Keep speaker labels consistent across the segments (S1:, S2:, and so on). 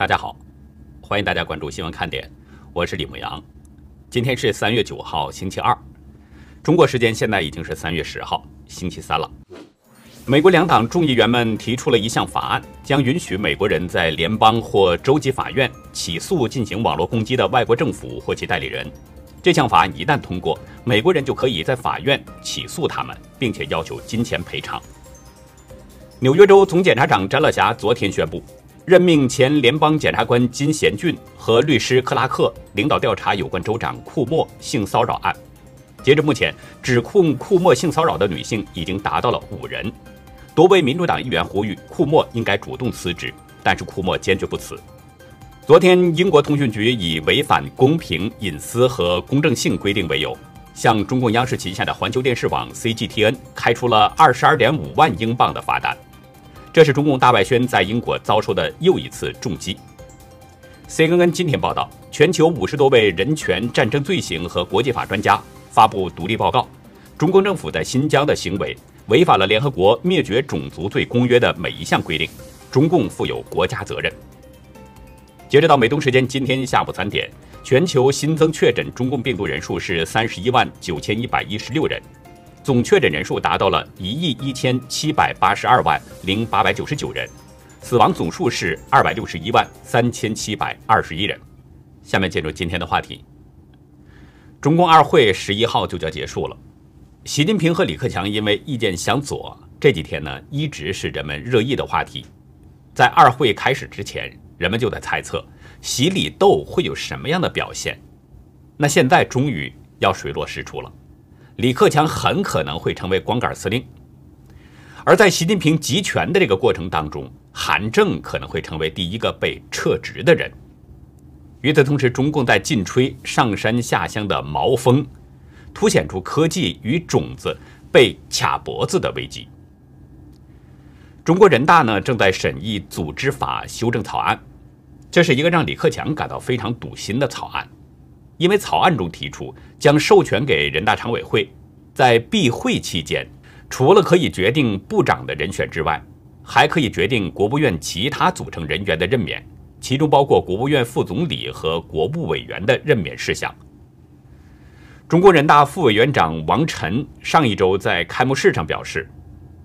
S1: 大家好，欢迎大家关注新闻看点，我是李牧阳。今天是三月九号，星期二，中国时间现在已经是三月十号，星期三了。美国两党众议员们提出了一项法案，将允许美国人在联邦或州级法院起诉进行网络攻击的外国政府或其代理人。这项法案一旦通过，美国人就可以在法院起诉他们，并且要求金钱赔偿。纽约州总检察长詹乐霞昨天宣布，任命前联邦检察官金贤俊和律师克拉克领导调查有关州长库莫性骚扰案。截至目前，指控库莫性骚扰的女性已经达到了五人。多位民主党议员呼吁库莫应该主动辞职，但是库莫坚决不辞。昨天，英国通讯局以违反公平、隐私和公正性规定为由，向中共央视旗下的环球电视网 CGTN 开出了二十二点五万英镑的罚单。这是中共大外宣在英国遭受的又一次重击。CNN 今天报道，全球五十多位人权、战争罪行和国际法专家发布独立报告，中共政府在新疆的行为违反了联合国灭绝种族罪公约的每一项规定，中共负有国家责任。截止到美东时间今天下午三点，全球新增确诊中共病毒人数是三十一万九千一百一十六人，总确诊人数达到了一亿一千七百八十二万零八百九十九人。死亡总数是二百六十一万三千七百二十一人。下面进入今天的话题。中共二会十一号就将结束了，习近平和李克强因为意见相左，这几天呢一直是人们热议的话题。在二会开始之前，人们就在猜测习李斗会有什么样的表现。那现在终于要水落石出了，李克强很可能会成为光杆司令。而在习近平集权的这个过程当中，韩正可能会成为第一个被撤职的人。与此同时，中共在劲吹上山下乡的毛风，凸显出科技与种子被卡脖子的危机。中国人大呢正在审议组织法修正草案，这是一个让李克强感到非常堵心的草案，因为草案中提出将授权给人大常委会，在闭会期间。除了可以决定部长的人选之外，还可以决定国务院其他组成人员的任免，其中包括国务院副总理和国务委员的任免事项。中国人大副委员长王晨上一周在开幕式上表示，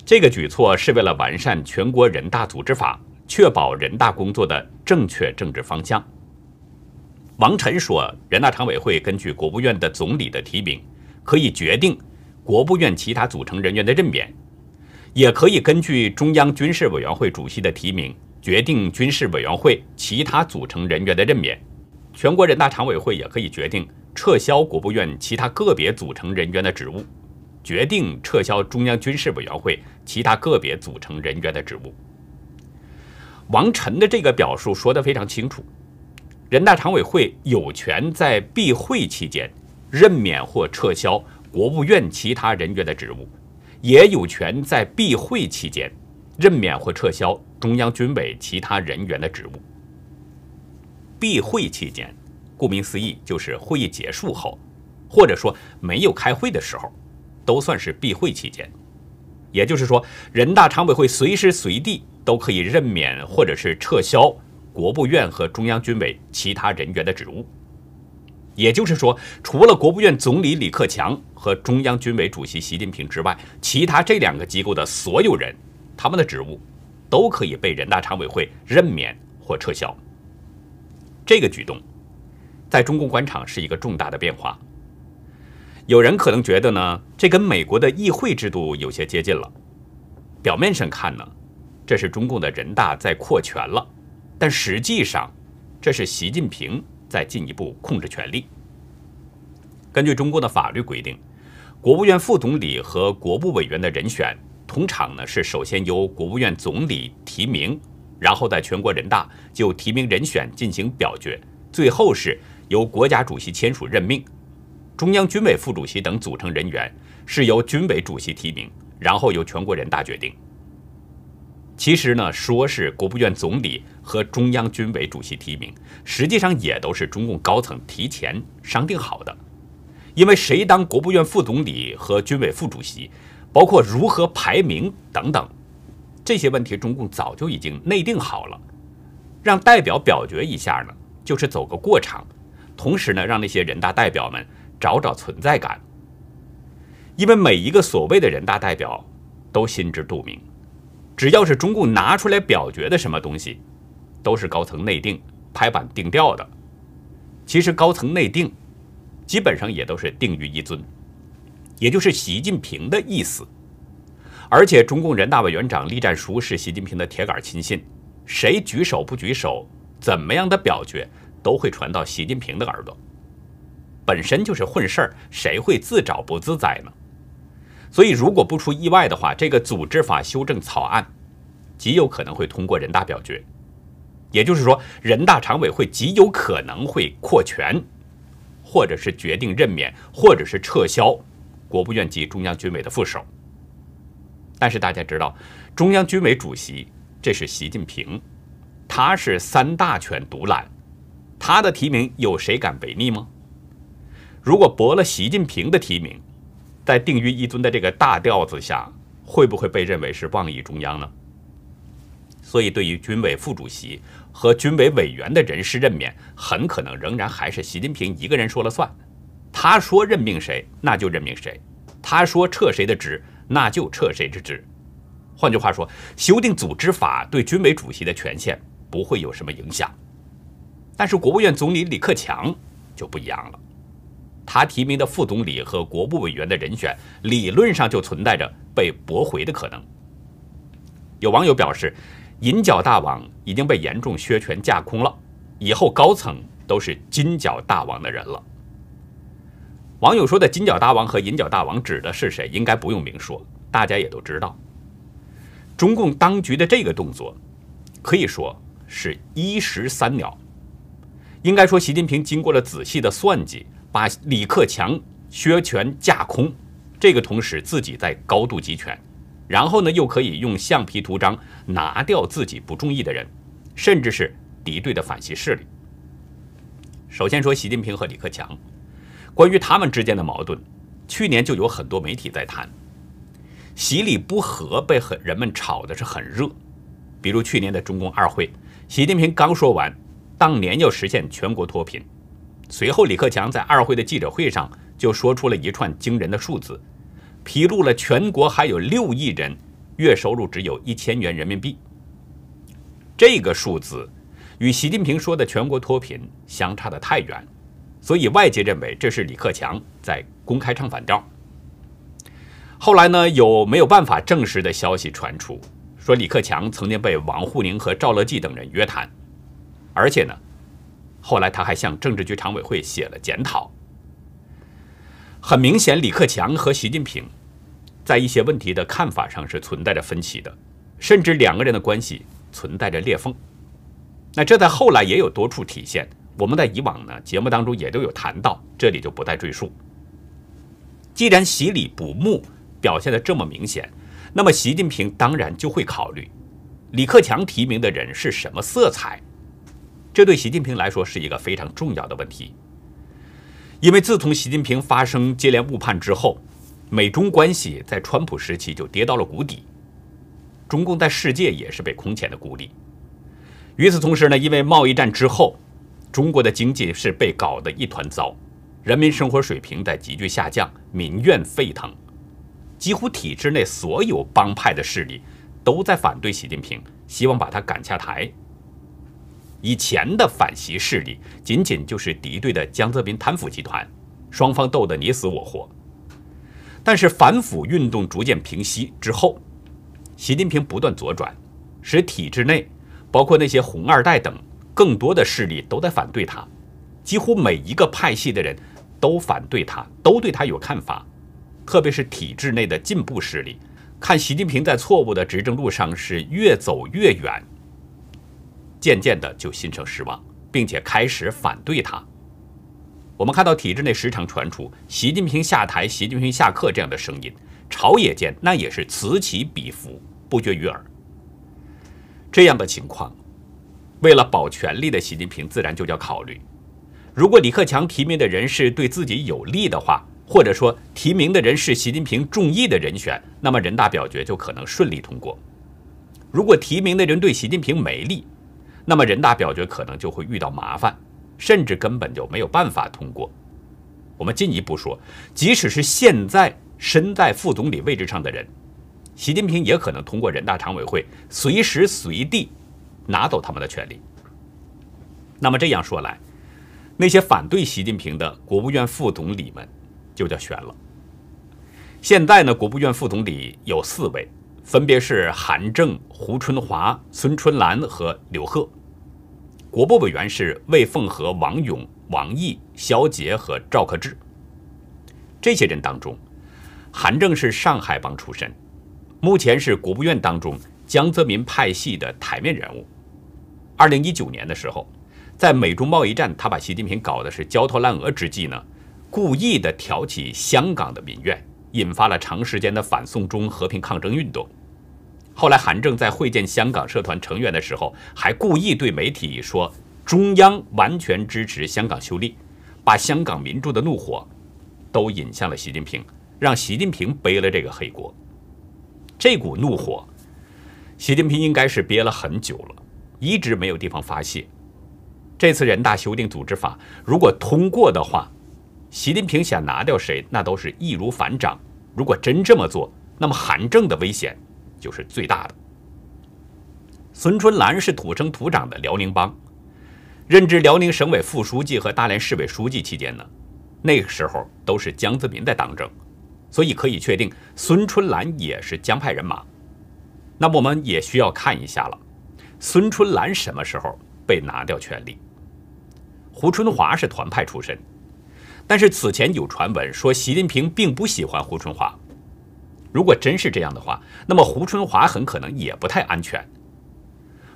S1: 这个举措是为了完善全国人大组织法，确保人大工作的正确政治方向。王晨说，人大常委会根据国务院的总理的提名，可以决定。国务院其他组成人员的任免，也可以根据中央军事委员会主席的提名决定军事委员会其他组成人员的任免。全国人大常委会也可以决定撤销国务院其他个别组成人员的职务，决定撤销中央军事委员会其他个别组成人员的职务。王晨的这个表述说得非常清楚，人大常委会有权在闭会期间任免或撤销。国务院其他人员的职务，也有权在闭会期间任免或撤销中央军委其他人员的职务。闭会期间，顾名思义就是会议结束后，或者说没有开会的时候，都算是闭会期间。也就是说，人大常委会随时随地都可以任免或者是撤销国务院和中央军委其他人员的职务。也就是说，除了国务院总理李克强和中央军委主席习近平之外，其他这两个机构的所有人，他们的职务都可以被人大常委会任免或撤销。这个举动，在中共官场是一个重大的变化。有人可能觉得呢，这跟美国的议会制度有些接近了。表面上看呢，这是中共的人大在扩权了，但实际上，这是习近平。在进一步控制权力。根据中国的法律规定，国务院副总理和国务委员的人选，通常呢是首先由国务院总理提名，然后在全国人大就提名人选进行表决，最后是由国家主席签署任命。中央军委副主席等组成人员是由军委主席提名，然后由全国人大决定。其实呢，说是国务院总理和中央军委主席提名，实际上也都是中共高层提前商定好的。因为谁当国务院副总理和军委副主席，包括如何排名等等这些问题，中共早就已经内定好了。让代表表决一下呢，就是走个过场，同时呢，让那些人大代表们找找存在感。因为每一个所谓的人大代表都心知肚明，只要是中共拿出来表决的什么东西，都是高层内定、拍板定调的。其实高层内定，基本上也都是定于一尊，也就是习近平的意思。而且中共人大委员长栗战书是习近平的铁杆亲信，谁举手不举手，怎么样的表决，都会传到习近平的耳朵。本身就是混事儿，谁会自找不自在呢？所以，如果不出意外的话，这个组织法修正草案极有可能会通过人大表决。也就是说，人大常委会极有可能会扩权，或者是决定任免，或者是撤销国务院及中央军委的副手。但是大家知道，中央军委主席这是习近平，他是三大权独揽，他的提名有谁敢违逆吗？如果驳了习近平的提名，在定于一尊的这个大调子下，会不会被认为是妄议中央呢？所以，对于军委副主席和军委委员的人事任免，很可能仍然还是习近平一个人说了算。他说任命谁，那就任命谁；他说撤谁的职，那就撤谁之职。换句话说，修订组织法对军委主席的权限不会有什么影响。但是，国务院总理李克强就不一样了。他提名的副总理和国务委员的人选，理论上就存在着被驳回的可能。有网友表示，银角大王已经被严重削权架空了，以后高层都是金角大王的人了。网友说的金角大王和银角大王指的是谁？应该不用明说，大家也都知道。中共当局的这个动作，可以说是一石三鸟。应该说，习近平经过了仔细的算计。把李克强削权架空，这个同时自己在高度集权，然后呢又可以用橡皮图章拿掉自己不中意的人，甚至是敌对的反西势力。首先说习近平和李克强，关于他们之间的矛盾，去年就有很多媒体在谈，习李不和被很人们炒的是很热，比如去年的中共二会，习近平刚说完，当年要实现全国脱贫。随后，李克强在二会的记者会上就说出了一串惊人的数字，披露了全国还有六亿人月收入只有一千元人民币。这个数字与习近平说的全国脱贫相差的太远，所以外界认为这是李克强在公开唱反调。后来呢，有没有办法证实的消息传出，说李克强曾经被王沪宁和赵乐际等人约谈，而且呢。后来他还向政治局常委会写了检讨。很明显，李克强和习近平在一些问题的看法上是存在着分歧的，甚至两个人的关系存在着裂缝。那这在后来也有多处体现，我们在以往呢节目当中也都有谈到，这里就不再赘述。既然习李不睦表现的这么明显，那么习近平当然就会考虑李克强提名的人是什么色彩。这对习近平来说是一个非常重要的问题，因为自从习近平发生接连误判之后，美中关系在川普时期就跌到了谷底，中共在世界也是被空前的孤立。与此同时呢，因为贸易战之后，中国的经济是被搞得一团糟，人民生活水平在急剧下降，民怨沸腾，几乎体制内所有帮派的势力都在反对习近平，希望把他赶下台。以前的反习势力仅仅就是敌对的江泽民贪腐集团，双方斗得你死我活。但是反腐运动逐渐平息之后，习近平不断左转，使体制内包括那些红二代等更多的势力都在反对他，几乎每一个派系的人都反对他，都对他有看法。特别是体制内的进步势力，看习近平在错误的执政路上是越走越远。渐渐的就心生失望，并且开始反对他。我们看到体制内时常传出“习近平下台，习近平下课”这样的声音，朝野间那也是此起彼伏，不绝于耳。这样的情况，为了保权力的习近平自然就要考虑：如果李克强提名的人是对自己有利的话，或者说提名的人是习近平中意的人选，那么人大表决就可能顺利通过；如果提名的人对习近平没利，那么人大表决可能就会遇到麻烦，甚至根本就没有办法通过。我们进一步说，即使是现在身在副总理位置上的人，习近平也可能通过人大常委会随时随地拿走他们的权利。那么这样说来，那些反对习近平的国务院副总理们就叫悬了。现在呢，国务院副总理有四位，分别是韩正、胡春华、孙春兰和刘鹤；国部委员是魏凤和、王勇、王毅、肖捷和赵克志。这些人当中，韩正是上海帮出身，目前是国务院当中江泽民派系的台面人物。二零一九年的时候。在美中贸易战，他把习近平搞得是焦头烂额之际呢，故意的挑起香港的民怨，引发了长时间的反送中和平抗争运动。后来，韩正在会见香港社团成员的时候，还故意对媒体说中央完全支持香港修例，把香港民众的怒火都引向了习近平，让习近平背了这个黑锅。这股怒火，习近平应该是憋了很久了，一直没有地方发泄。这次人大修订组织法如果通过的话，习近平想拿掉谁，那都是易如反掌。如果真这么做，那么韩正的危险就是最大的。孙春兰是土生土长的辽宁帮，任职辽宁省委副书记和大连市委书记期间呢，那个时候都是江泽民在当政，所以可以确定孙春兰也是江派人马。那么我们也需要看一下了，孙春兰什么时候被拿掉权力？胡春华是团派出身，但是此前有传闻说习近平并不喜欢胡春华。如果真是这样的话，那么胡春华很可能也不太安全。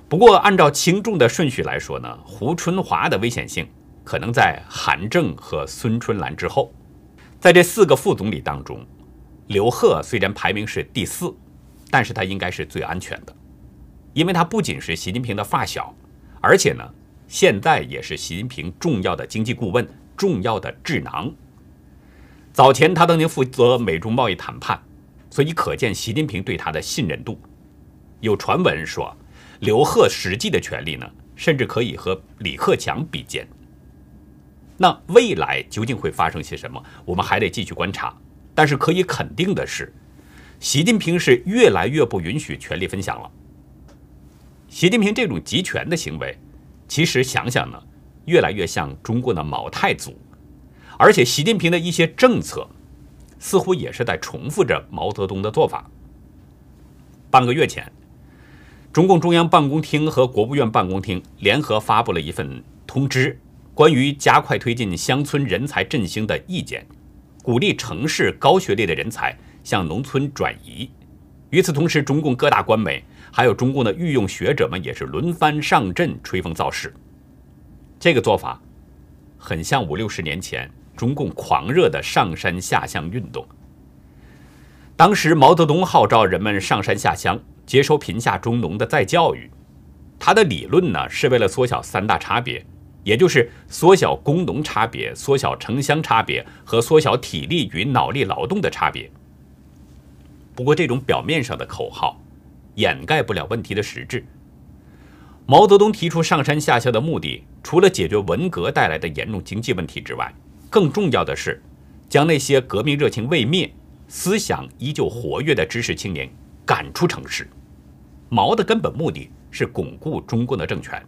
S1: 不过按照轻重的顺序来说呢，胡春华的危险性可能在韩正和孙春兰之后。在这四个副总理当中，刘鹤虽然排名是第四，但是他应该是最安全的，因为他不仅是习近平的发小，而且呢。现在也是习近平重要的经济顾问、重要的智囊。早前他曾经负责美中贸易谈判，所以可见习近平对他的信任度。有传闻说，刘鹤实际的权力呢，甚至可以和李克强比肩。那未来究竟会发生些什么，我们还得继续观察。但是可以肯定的是，习近平是越来越不允许权力分享了。习近平这种集权的行为。其实想想呢，越来越像中国的毛太祖，而且习近平的一些政策，似乎也是在重复着毛泽东的做法。半个月前，中共中央办公厅和国务院办公厅联合发布了一份通知，关于加快推进乡村人才振兴的意见，鼓励城市高学历的人才向农村转移。与此同时，中共各大官媒。还有中共的御用学者们也是轮番上阵吹风造势，这个做法很像五六十年前中共狂热的上山下乡运动。当时毛泽东号召人们上山下乡，接受贫下中农的再教育。他的理论呢，是为了缩小三大差别，也就是缩小工农差别、缩小城乡差别和缩小体力与脑力劳动的差别。不过，这种表面上的口号。掩盖不了问题的实质。毛泽东提出上山下乡的目的，除了解决文革带来的严重经济问题之外，更重要的是将那些革命热情未灭、思想依旧活跃的知识青年赶出城市。毛的根本目的是巩固中共的政权，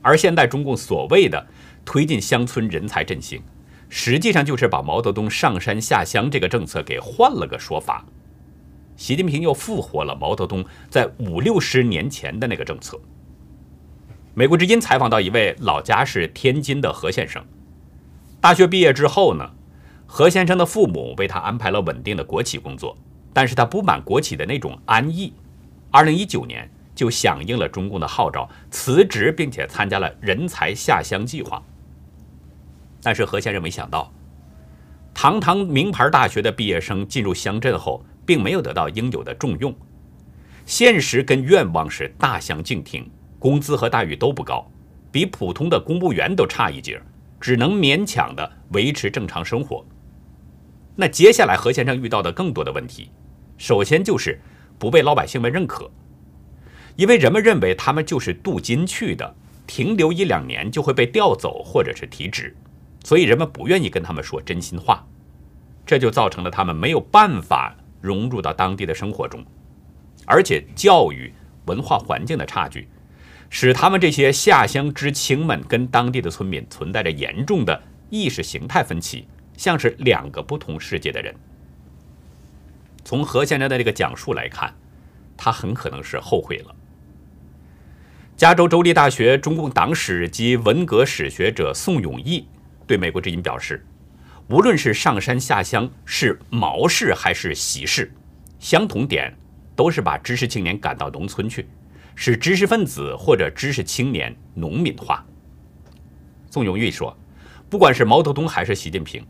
S1: 而现在中共所谓的推进乡村人才振兴，实际上就是把毛泽东上山下乡这个政策给换了个说法。习近平又复活了毛泽东在五六十年前的那个政策。美国之音采访到一位老家是天津的何先生，大学毕业之后呢，何先生的父母为他安排了稳定的国企工作，但是他不满国企的那种安逸，二零一九年就响应了中共的号召辞职，并且参加了人才下乡计划。但是何先生没想到，堂堂名牌大学的毕业生进入乡镇后。并没有得到应有的重用，现实跟愿望是大相径庭，工资和待遇都不高，比普通的公务员都差一截，只能勉强的维持正常生活。那接下来何先生遇到的更多的问题，首先就是不被老百姓们认可，因为人们认为他们就是镀金去的，停留一两年就会被调走或者是提职，所以人们不愿意跟他们说真心话，这就造成了他们没有办法融入到当地的生活中，而且教育文化环境的差距，使他们这些下乡知青们跟当地的村民存在着严重的意识形态分歧，像是两个不同世界的人。从何先生的这个讲述来看，他很可能是后悔了。加州州立大学中共党史及文革史学者宋永毅对美国之音表示：“无论是上山下乡，是毛氏还是习氏，相同点都是把知识青年赶到农村去，使知识分子或者知识青年农民化。”宋永玉说：“不管是毛泽东还是习近平，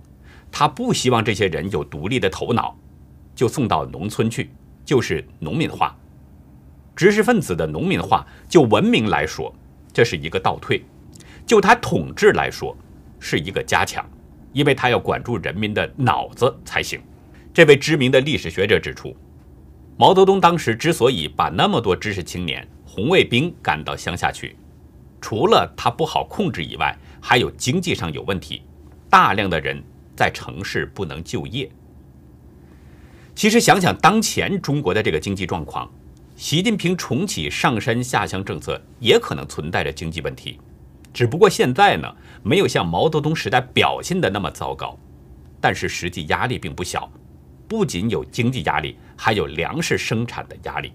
S1: 他不希望这些人有独立的头脑，就送到农村去，就是农民化。”知识分子的农民化，就文明来说，这是一个倒退；就他统治来说，是一个加强，因为他要管住人民的脑子才行。这位知名的历史学者指出，毛泽东当时之所以把那么多知识青年、红卫兵赶到乡下去，除了他不好控制以外，还有经济上有问题，大量的人在城市不能就业。其实想想当前中国的这个经济状况。习近平重启上山下乡政策也可能存在着经济问题，只不过现在呢，没有像毛泽东时代表现的那么糟糕，但是实际压力并不小，不仅有经济压力，还有粮食生产的压力。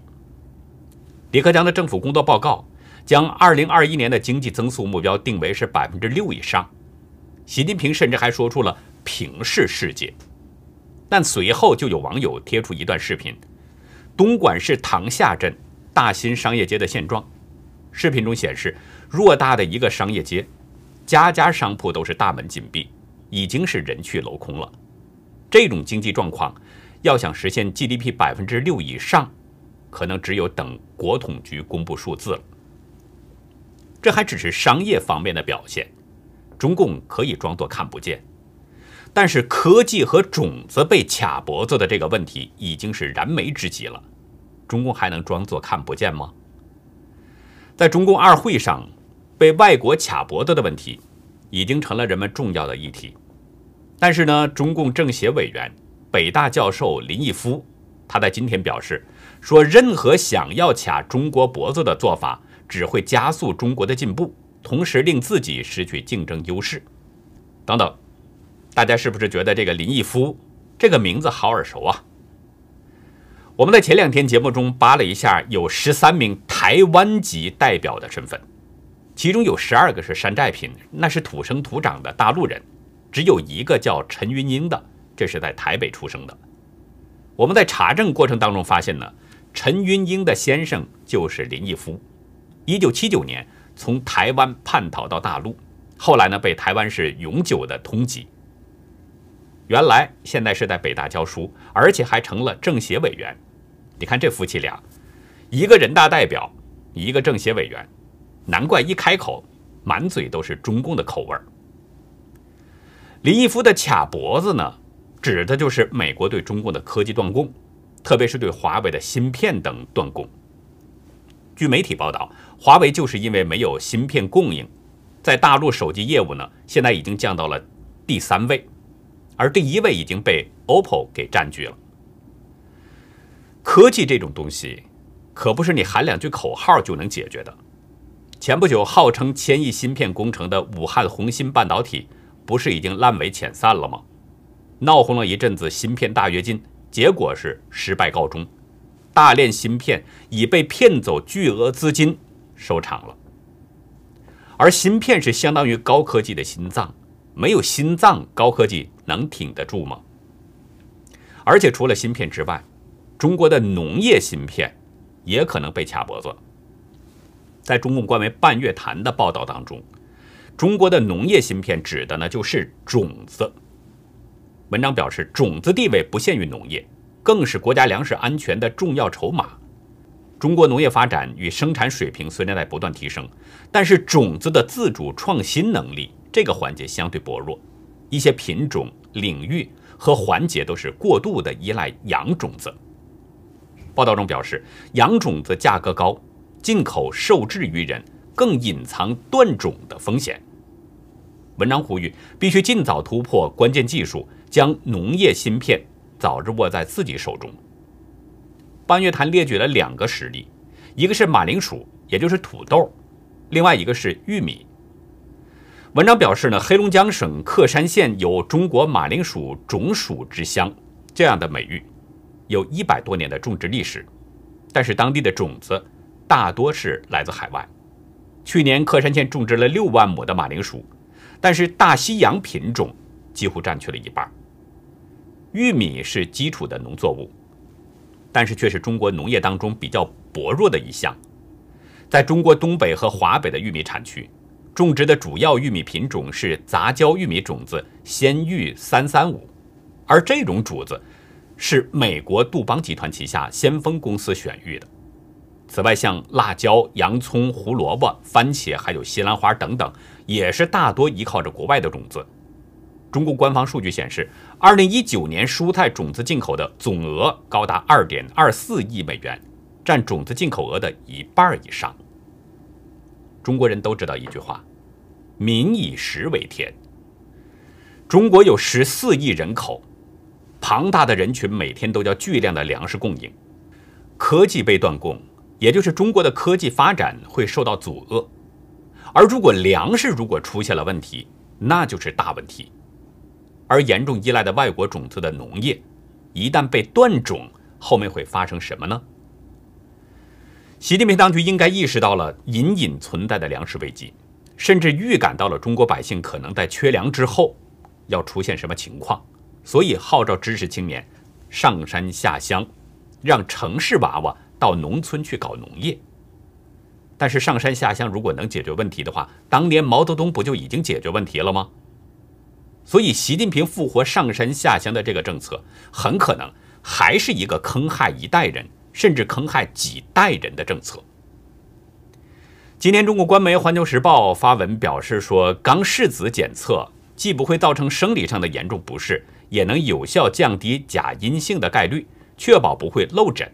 S1: 李克强的政府工作报告将2021年的经济增速目标定为是百分之六以上，习近平甚至还说出了平视世界，但随后就有网友贴出一段视频。东莞市塘下镇大新商业街的现状，视频中显示，偌大的一个商业街，家家商铺都是大门紧闭，已经是人去楼空了。这种经济状况，要想实现 GDP 百分之六以上，可能只有等国统局公布数字了。这还只是商业方面的表现，中共可以装作看不见。但是科技和种子被卡脖子的这个问题已经是燃眉之急了，中共还能装作看不见吗？在中共二会上，被外国卡脖子的问题已经成了人们重要的议题。但是呢，中共政协委员、北大教授林毅夫，他在今天表示说，任何想要卡中国脖子的做法，只会加速中国的进步，同时令自己失去竞争优势，等等。大家是不是觉得这个林毅夫这个名字好耳熟啊？我们在前两天节目中扒了一下，有十三名台湾籍代表的身份，其中有十二个是山寨品，那是土生土长的大陆人，只有一个叫陈云英的，这是在台北出生的。我们在查证过程当中发现呢，陈云英的先生就是林毅夫，一九七九年从台湾叛逃到大陆，后来呢被台湾是永久的通缉。原来现在是在北大教书，而且还成了政协委员。你看这夫妻俩，一个人大代表，一个政协委员，难怪一开口满嘴都是中共的口味儿。林毅夫的卡脖子呢，指的就是美国对中共的科技断供，特别是对华为的芯片等断供。据媒体报道，华为就是因为没有芯片供应，在大陆手机业务呢，现在已经降到了第三位。而第一位已经被 OPPO 给占据了。科技这种东西，可不是你喊两句口号就能解决的。前不久，号称千亿芯片工程的武汉红芯半导体，不是已经烂尾遣散了吗？闹哄了一阵子芯片大跃进，结果是失败告终，大炼芯片已被骗走巨额资金，收场了。而芯片是相当于高科技的心脏。没有心脏，高科技能挺得住吗？而且除了芯片之外，中国的农业芯片也可能被卡脖子。在中共官媒半月谈的报道当中，中国的农业芯片指的呢就是种子。文章表示，种子地位不限于农业，更是国家粮食安全的重要筹码。中国农业发展与生产水平虽然在不断提升，但是种子的自主创新能力。这个环节相对薄弱，一些品种、领域和环节都是过度的依赖洋种子。报道中表示，洋种子价格高，进口受制于人，更隐藏断种的风险。文章呼吁，必须尽早突破关键技术，将农业芯片早日握在自己手中。半月谈列举了两个实例，一个是马铃薯，也就是土豆，另外一个是玉米。文章表示呢，黑龙江省克山县有“中国马铃薯种薯之乡”这样的美誉，有一百多年的种植历史，但是当地的种子大多是来自海外。去年克山县种植了六万亩的马铃薯。但是大西洋品种几乎占去了一半。玉米是基础的农作物，但是却是中国农业当中比较薄弱的一项。在中国东北和华北的玉米产区，种植的主要玉米品种是杂交玉米种子鲜玉三三五，而这种主子是美国杜邦集团旗下先锋公司选育的。此外，像辣椒、洋葱、胡萝卜、番茄，还有西兰花等等。也是大多依靠着国外的种子。中国官方数据显示，二零一九年蔬菜种子进口的总额高达二点二四亿美元，占种子进口额的一半以上。中国人都知道一句话：“民以食为天。”中国有十四亿人口，庞大的人群每天都要巨量的粮食供应，科技被断供，也就是中国的科技发展会受到阻遏。而如果粮食如果出现了问题，那就是大问题。而严重依赖的外国种子的农业，一旦被断种，后面会发生什么呢？习近平当局应该意识到了隐隐存在的粮食危机，甚至预感到了中国百姓可能在缺粮之后要出现什么情况，所以号召知识青年上山下乡，让城市娃娃到农村去搞农业。但是上山下乡如果能解决问题的话，当年毛泽东不就已经解决问题了吗？所以习近平复活上山下乡的这个政策，很可能还是一个坑害一代人，甚至坑害几代人的政策。今天，中国官媒《环球时报》发文表示说，肛拭子检测既不会造成生理上的严重不适，也能有效降低假阴性的概率，确保不会漏诊。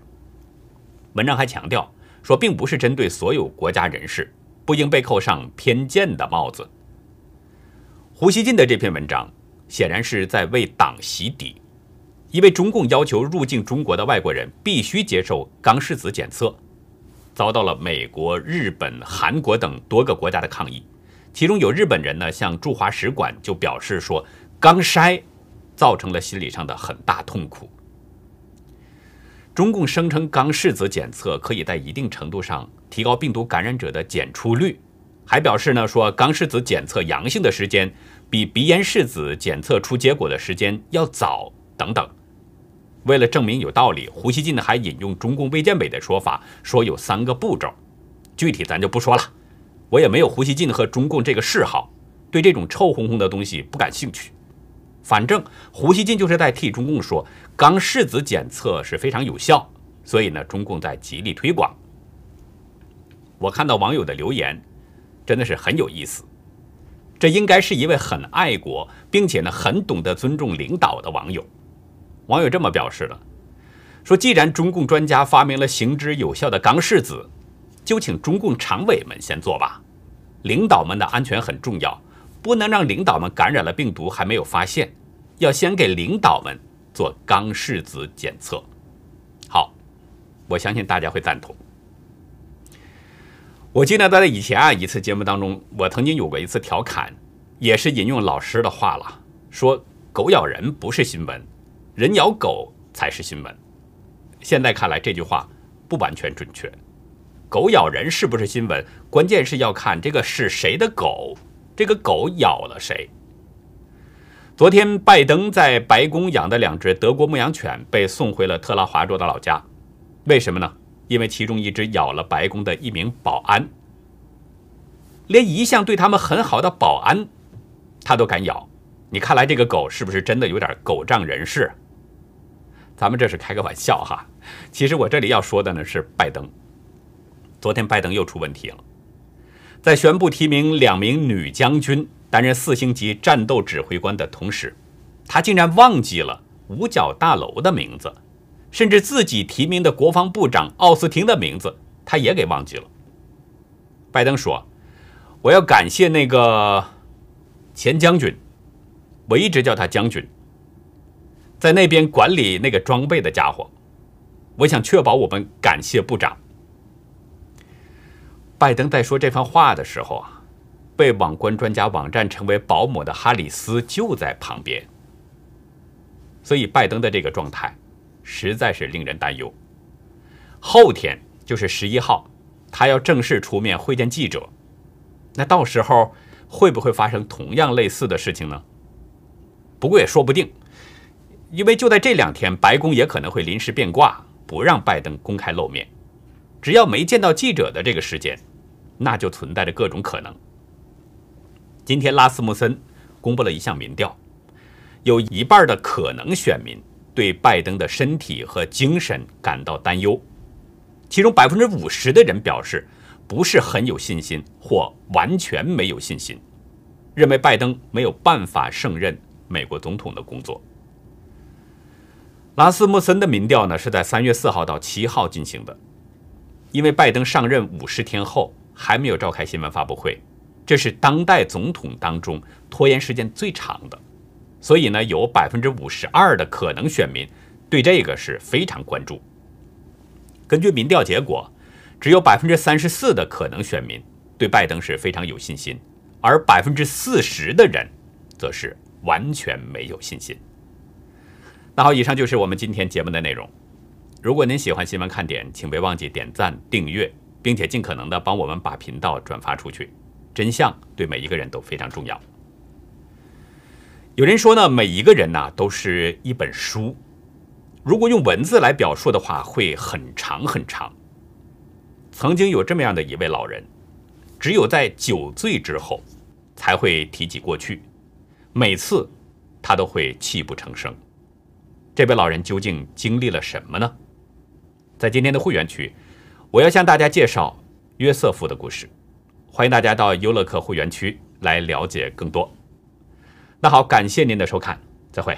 S1: 文章还强调。说并不是针对所有国家人士，不应被扣上偏见的帽子。胡锡进的这篇文章显然是在为党洗底，因为中共要求入境中国的外国人必须接受肛拭子检测，遭到了美国、日本、韩国等多个国家的抗议。其中有日本人呢，向驻华使馆就表示说，肛筛造成了心理上的很大痛苦。中共声称肛拭子检测可以在一定程度上提高病毒感染者的检出率，还表示呢说肛拭子检测阳性的时间比鼻咽拭子检测出结果的时间要早等等。为了证明有道理，胡锡进还引用中共卫健委的说法，说有三个步骤，具体咱就不说了。我也没有胡锡进和中共这个嗜好，对这种臭烘烘的东西不感兴趣。反正胡锡进就是在替中共说。肛拭子检测是非常有效，所以呢，中共在极力推广。我看到网友的留言，真的是很有意思。这应该是一位很爱国，并且呢很懂得尊重领导的网友。网友这么表示了：说既然中共专家发明了行之有效的肛拭子，就请中共常委们先做吧。领导们的安全很重要，不能让领导们感染了病毒还没有发现，要先给领导们。做肛拭子检测，好，我相信大家会赞同。我记得在以前啊一次节目当中，我曾经有过一次调侃，也是引用老师的话了，说狗咬人不是新闻，人咬狗才是新闻。现在看来这句话不完全准确，狗咬人是不是新闻，关键是要看这个是谁的狗，这个狗咬了谁。昨天，拜登在白宫养的两只德国牧羊犬被送回了特拉华州的老家。为什么呢？因为其中一只咬了白宫的一名保安。连一向对他们很好的保安，他都敢咬。你看来这个狗是不是真的有点狗仗人势？咱们这是开个玩笑哈。其实我这里要说的呢是拜登。昨天拜登又出问题了，在宣布提名两名女将军。担任四星级战斗指挥官的同时，他竟然忘记了五角大楼的名字，甚至自己提名的国防部长奥斯汀的名字，他也给忘记了。拜登说：“我要感谢那个前将军，我一直叫他将军，在那边管理那个装备的家伙。我想确保我们感谢部长。”拜登在说这番话的时候啊，被网关专家网站称为保姆的哈里斯就在旁边，所以拜登的这个状态实在是令人担忧。后天就是十一号，他要正式出面会见记者，那到时候会不会发生同样类似的事情呢？不过也说不定，因为就在这两天，白宫也可能会临时变卦，不让拜登公开露面。只要没见到记者的这个时间，那就存在着各种可能。今天拉斯穆森公布了一项民调，有一半的可能选民对拜登的身体和精神感到担忧，其中百分之五十的人表示不是很有信心或完全没有信心，认为拜登没有办法胜任美国总统的工作。拉斯穆森的民调呢是在三月四号到七号进行的。因为拜登上任五十天后还没有召开新闻发布会，这是当代总统当中拖延时间最长的，所以呢，有百分之五十二的可能选民对这个是非常关注。根据民调结果，只有百分之三十四的可能选民对拜登是非常有信心，而百分之四十的人则是完全没有信心。那好，以上就是我们今天节目的内容。如果您喜欢新闻看点，请别忘记点赞、订阅，并且尽可能的帮我们把频道转发出去。真相对每一个人都非常重要。有人说呢，每一个人呢都是一本书，如果用文字来表述的话，会很长很长。曾经有这么样的一位老人，只有在酒醉之后才会提起过去，每次他都会泣不成声。这位老人究竟经历了什么呢？在今天的会员区，我要向大家介绍约瑟夫的故事。欢迎大家到优乐客会员区来了解更多。那好，感谢您的收看，再会。